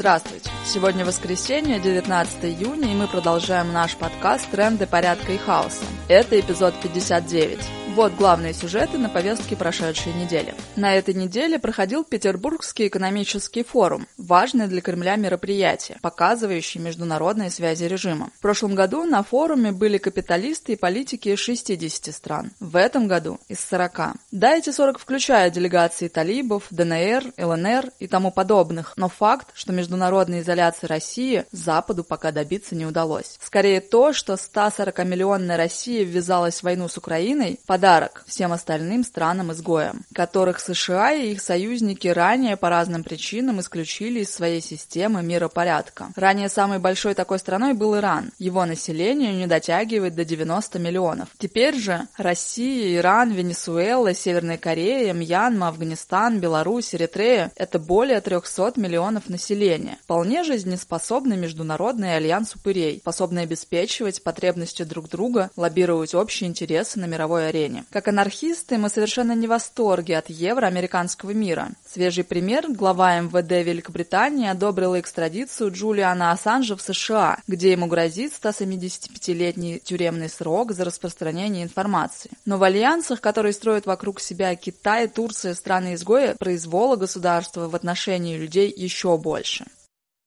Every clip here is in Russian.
Здравствуйте! Сегодня воскресенье, 19 июня, и мы продолжаем наш подкаст «Тренды порядка и хаоса». Это эпизод 59. Вот главные сюжеты на повестке прошедшей недели. На этой неделе проходил Петербургский экономический форум, важное для Кремля мероприятие, показывающее международные связи режима. В прошлом году на форуме были капиталисты и политики из 60 стран. В этом году из 40. Да, эти 40 включают делегации талибов, ДНР, ЛНР и тому подобных, но факт, что международной изоляции России Западу пока добиться не удалось. Скорее то, что 140-миллионная Россия ввязалась в войну с Украиной, подарок всем остальным странам-изгоям, которых США и их союзники ранее по разным причинам исключили из своей системы миропорядка. Ранее самой большой такой страной был Иран. Его население не дотягивает до 90 миллионов. Теперь же Россия, Иран, Венесуэла, Северная Корея, Мьянма, Афганистан, Беларусь, Эритрея – это более 300 миллионов населения. Вполне жизнеспособный международный альянс упырей, способный обеспечивать потребности друг друга, лоббировать общие интересы на мировой арене движения. Как анархисты мы совершенно не в восторге от евроамериканского мира. Свежий пример – глава МВД Великобритании одобрила экстрадицию Джулиана Ассанжа в США, где ему грозит 175-летний тюремный срок за распространение информации. Но в альянсах, которые строят вокруг себя Китай, Турция, страны-изгоя, произвола государства в отношении людей еще больше.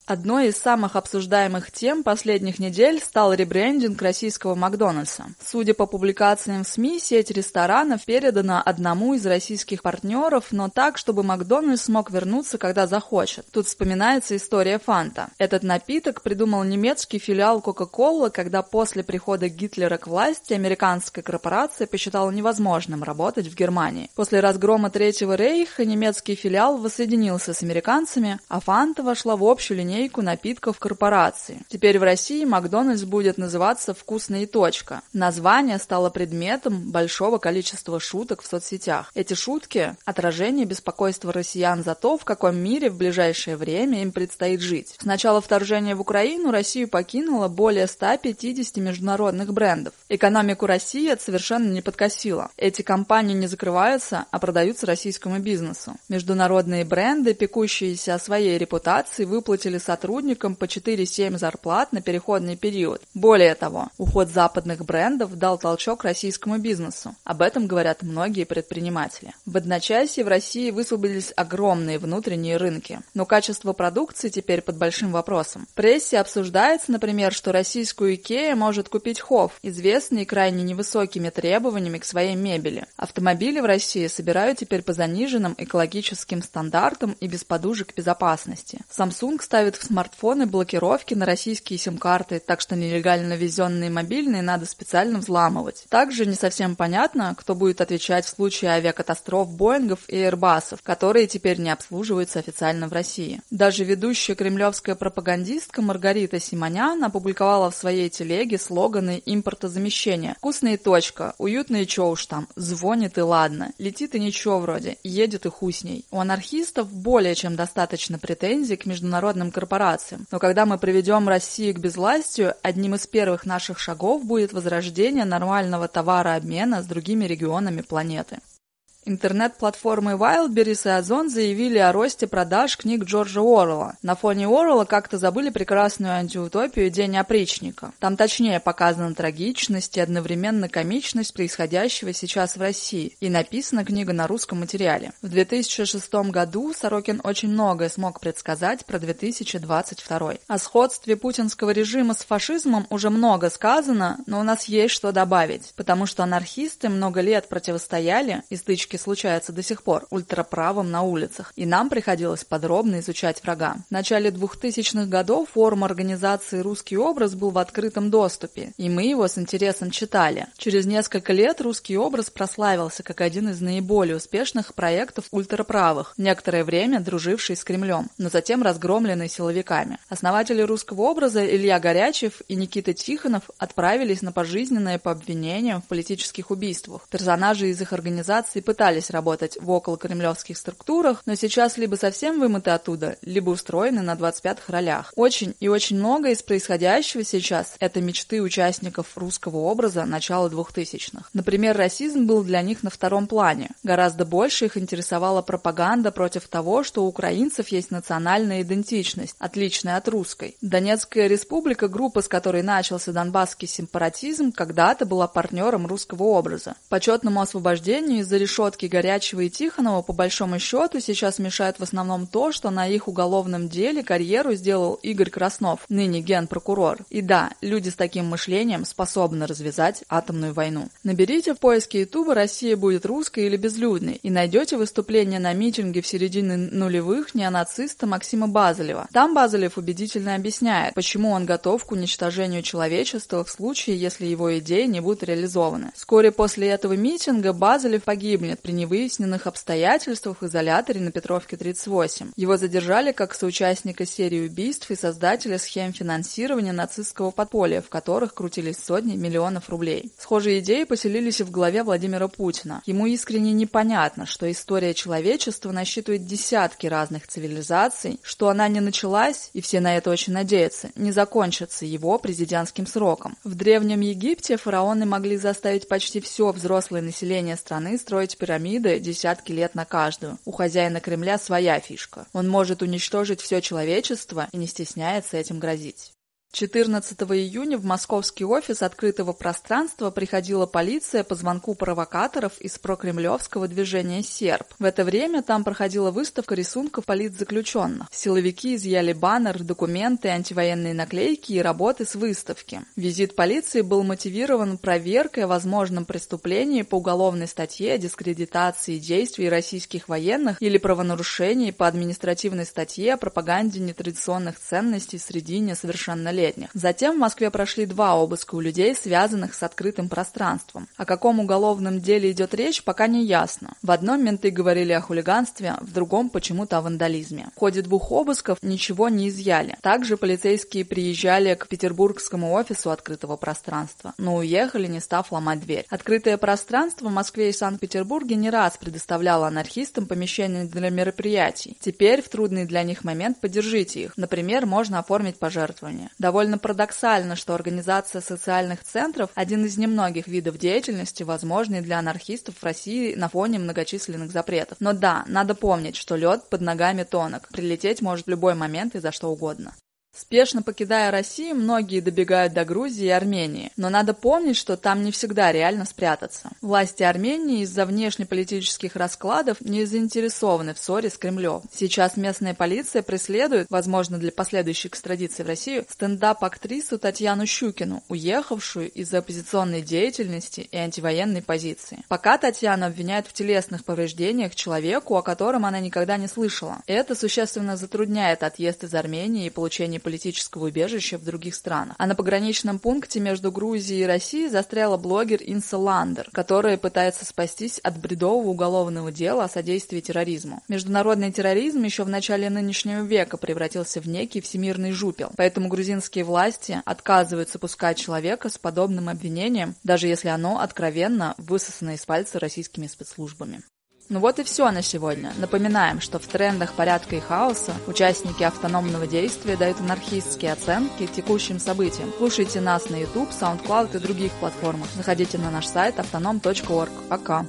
Одной из самых обсуждаемых тем последних недель стал ребрендинг российского Макдональдса. Судя по публикациям в СМИ, сеть ресторанов передана одному из российских партнеров, но так, чтобы Макдональдс смог вернуться, когда захочет. Тут вспоминается история Фанта. Этот напиток придумал немецкий филиал Кока-Кола, когда после прихода Гитлера к власти американская корпорация посчитала невозможным работать в Германии. После разгрома Третьего рейха немецкий филиал воссоединился с американцами, а Фанта вошла в общую линейку линейку напитков корпорации. Теперь в России Макдональдс будет называться «Вкусно и точка». Название стало предметом большого количества шуток в соцсетях. Эти шутки – отражение беспокойства россиян за то, в каком мире в ближайшее время им предстоит жить. С начала вторжения в Украину Россию покинуло более 150 международных брендов. Экономику России это совершенно не подкосило. Эти компании не закрываются, а продаются российскому бизнесу. Международные бренды, пекущиеся о своей репутации, выплатили сотрудникам по 4-7 зарплат на переходный период. Более того, уход западных брендов дал толчок российскому бизнесу. Об этом говорят многие предприниматели. В одночасье в России высвободились огромные внутренние рынки. Но качество продукции теперь под большим вопросом. В прессе обсуждается, например, что российскую Икея может купить Хофф, известный крайне невысокими требованиями к своей мебели. Автомобили в России собирают теперь по заниженным экологическим стандартам и без подушек безопасности. Samsung ставит в смартфоны блокировки на российские сим-карты, так что нелегально везенные мобильные надо специально взламывать. Также не совсем понятно, кто будет отвечать в случае авиакатастроф Боингов и Airbusов, которые теперь не обслуживаются официально в России. Даже ведущая кремлевская пропагандистка Маргарита Симонян опубликовала в своей телеге слоганы импортозамещения. «Вкусная точка», «Уютно чё уж там», «Звонит и ладно», «Летит и ничего вроде», «Едет и хуй с ней». У анархистов более чем достаточно претензий к международным корпорациям корпорациям. Но когда мы приведем Россию к безвластию, одним из первых наших шагов будет возрождение нормального товарообмена с другими регионами планеты. Интернет-платформы Wildberries и Озон заявили о росте продаж книг Джорджа Уоррелла. На фоне Уоррелла как-то забыли прекрасную антиутопию «День опричника». Там точнее показана трагичность и одновременно комичность происходящего сейчас в России. И написана книга на русском материале. В 2006 году Сорокин очень многое смог предсказать про 2022. О сходстве путинского режима с фашизмом уже много сказано, но у нас есть что добавить, потому что анархисты много лет противостояли и стычки стычки случаются до сих пор ультраправым на улицах, и нам приходилось подробно изучать врага. В начале 2000-х годов форум организации «Русский образ» был в открытом доступе, и мы его с интересом читали. Через несколько лет «Русский образ» прославился как один из наиболее успешных проектов ультраправых, некоторое время друживший с Кремлем, но затем разгромленный силовиками. Основатели «Русского образа» Илья Горячев и Никита Тихонов отправились на пожизненное по обвинениям в политических убийствах. Персонажи из их организации пытались пытались работать в околокремлевских структурах, но сейчас либо совсем вымыты оттуда, либо устроены на 25-х ролях. Очень и очень много из происходящего сейчас – это мечты участников русского образа начала 2000-х. Например, расизм был для них на втором плане. Гораздо больше их интересовала пропаганда против того, что у украинцев есть национальная идентичность, отличная от русской. Донецкая республика, группа, с которой начался донбасский сепаратизм, когда-то была партнером русского образа. Почетному освобождению из-за решетки Горячего и Тихонова, по большому счету, сейчас мешает в основном то, что на их уголовном деле карьеру сделал Игорь Краснов, ныне генпрокурор. И да, люди с таким мышлением способны развязать атомную войну. Наберите в поиске Ютуба «Россия будет русской или безлюдной» и найдете выступление на митинге в середине нулевых неонациста Максима Базелева. Там Базелев убедительно объясняет, почему он готов к уничтожению человечества в случае, если его идеи не будут реализованы. Вскоре после этого митинга Базелев погибнет при невыясненных обстоятельствах в изоляторе на Петровке 38. Его задержали как соучастника серии убийств и создателя схем финансирования нацистского подполья, в которых крутились сотни миллионов рублей. Схожие идеи поселились и в голове Владимира Путина. Ему искренне непонятно, что история человечества насчитывает десятки разных цивилизаций, что она не началась, и все на это очень надеются, не закончится его президентским сроком. В Древнем Египте фараоны могли заставить почти все взрослое население страны строить пирамиды десятки лет на каждую. У хозяина Кремля своя фишка. Он может уничтожить все человечество и не стесняется этим грозить. 14 июня в московский офис открытого пространства приходила полиция по звонку провокаторов из прокремлевского движения «Серб». В это время там проходила выставка рисунков политзаключенных. Силовики изъяли баннер, документы, антивоенные наклейки и работы с выставки. Визит полиции был мотивирован проверкой о возможном преступлении по уголовной статье о дискредитации действий российских военных или правонарушении по административной статье о пропаганде нетрадиционных ценностей среди несовершеннолетних летних. Затем в Москве прошли два обыска у людей, связанных с открытым пространством. О каком уголовном деле идет речь, пока не ясно. В одном менты говорили о хулиганстве, в другом почему-то о вандализме. В ходе двух обысков ничего не изъяли. Также полицейские приезжали к петербургскому офису открытого пространства, но уехали, не став ломать дверь. Открытое пространство в Москве и Санкт-Петербурге не раз предоставляло анархистам помещения для мероприятий. Теперь в трудный для них момент поддержите их. Например, можно оформить пожертвование. Довольно парадоксально, что организация социальных центров – один из немногих видов деятельности, возможный для анархистов в России на фоне многочисленных запретов. Но да, надо помнить, что лед под ногами тонок, прилететь может в любой момент и за что угодно. Спешно покидая Россию, многие добегают до Грузии и Армении, но надо помнить, что там не всегда реально спрятаться. Власти Армении из-за внешнеполитических раскладов не заинтересованы в ссоре с Кремлем. Сейчас местная полиция преследует, возможно для последующей экстрадиции в Россию, стендап-актрису Татьяну Щукину, уехавшую из-за оппозиционной деятельности и антивоенной позиции. Пока Татьяну обвиняют в телесных повреждениях человеку, о котором она никогда не слышала. Это существенно затрудняет отъезд из Армении и получение политического убежища в других странах. А на пограничном пункте между Грузией и Россией застряла блогер Инса Ландер, которая пытается спастись от бредового уголовного дела о содействии терроризму. Международный терроризм еще в начале нынешнего века превратился в некий всемирный жупел, поэтому грузинские власти отказываются пускать человека с подобным обвинением, даже если оно откровенно высосано из пальца российскими спецслужбами. Ну вот и все на сегодня. Напоминаем, что в трендах порядка и хаоса участники автономного действия дают анархистские оценки текущим событиям. Слушайте нас на YouTube, SoundCloud и других платформах. Заходите на наш сайт autonom.org. Пока!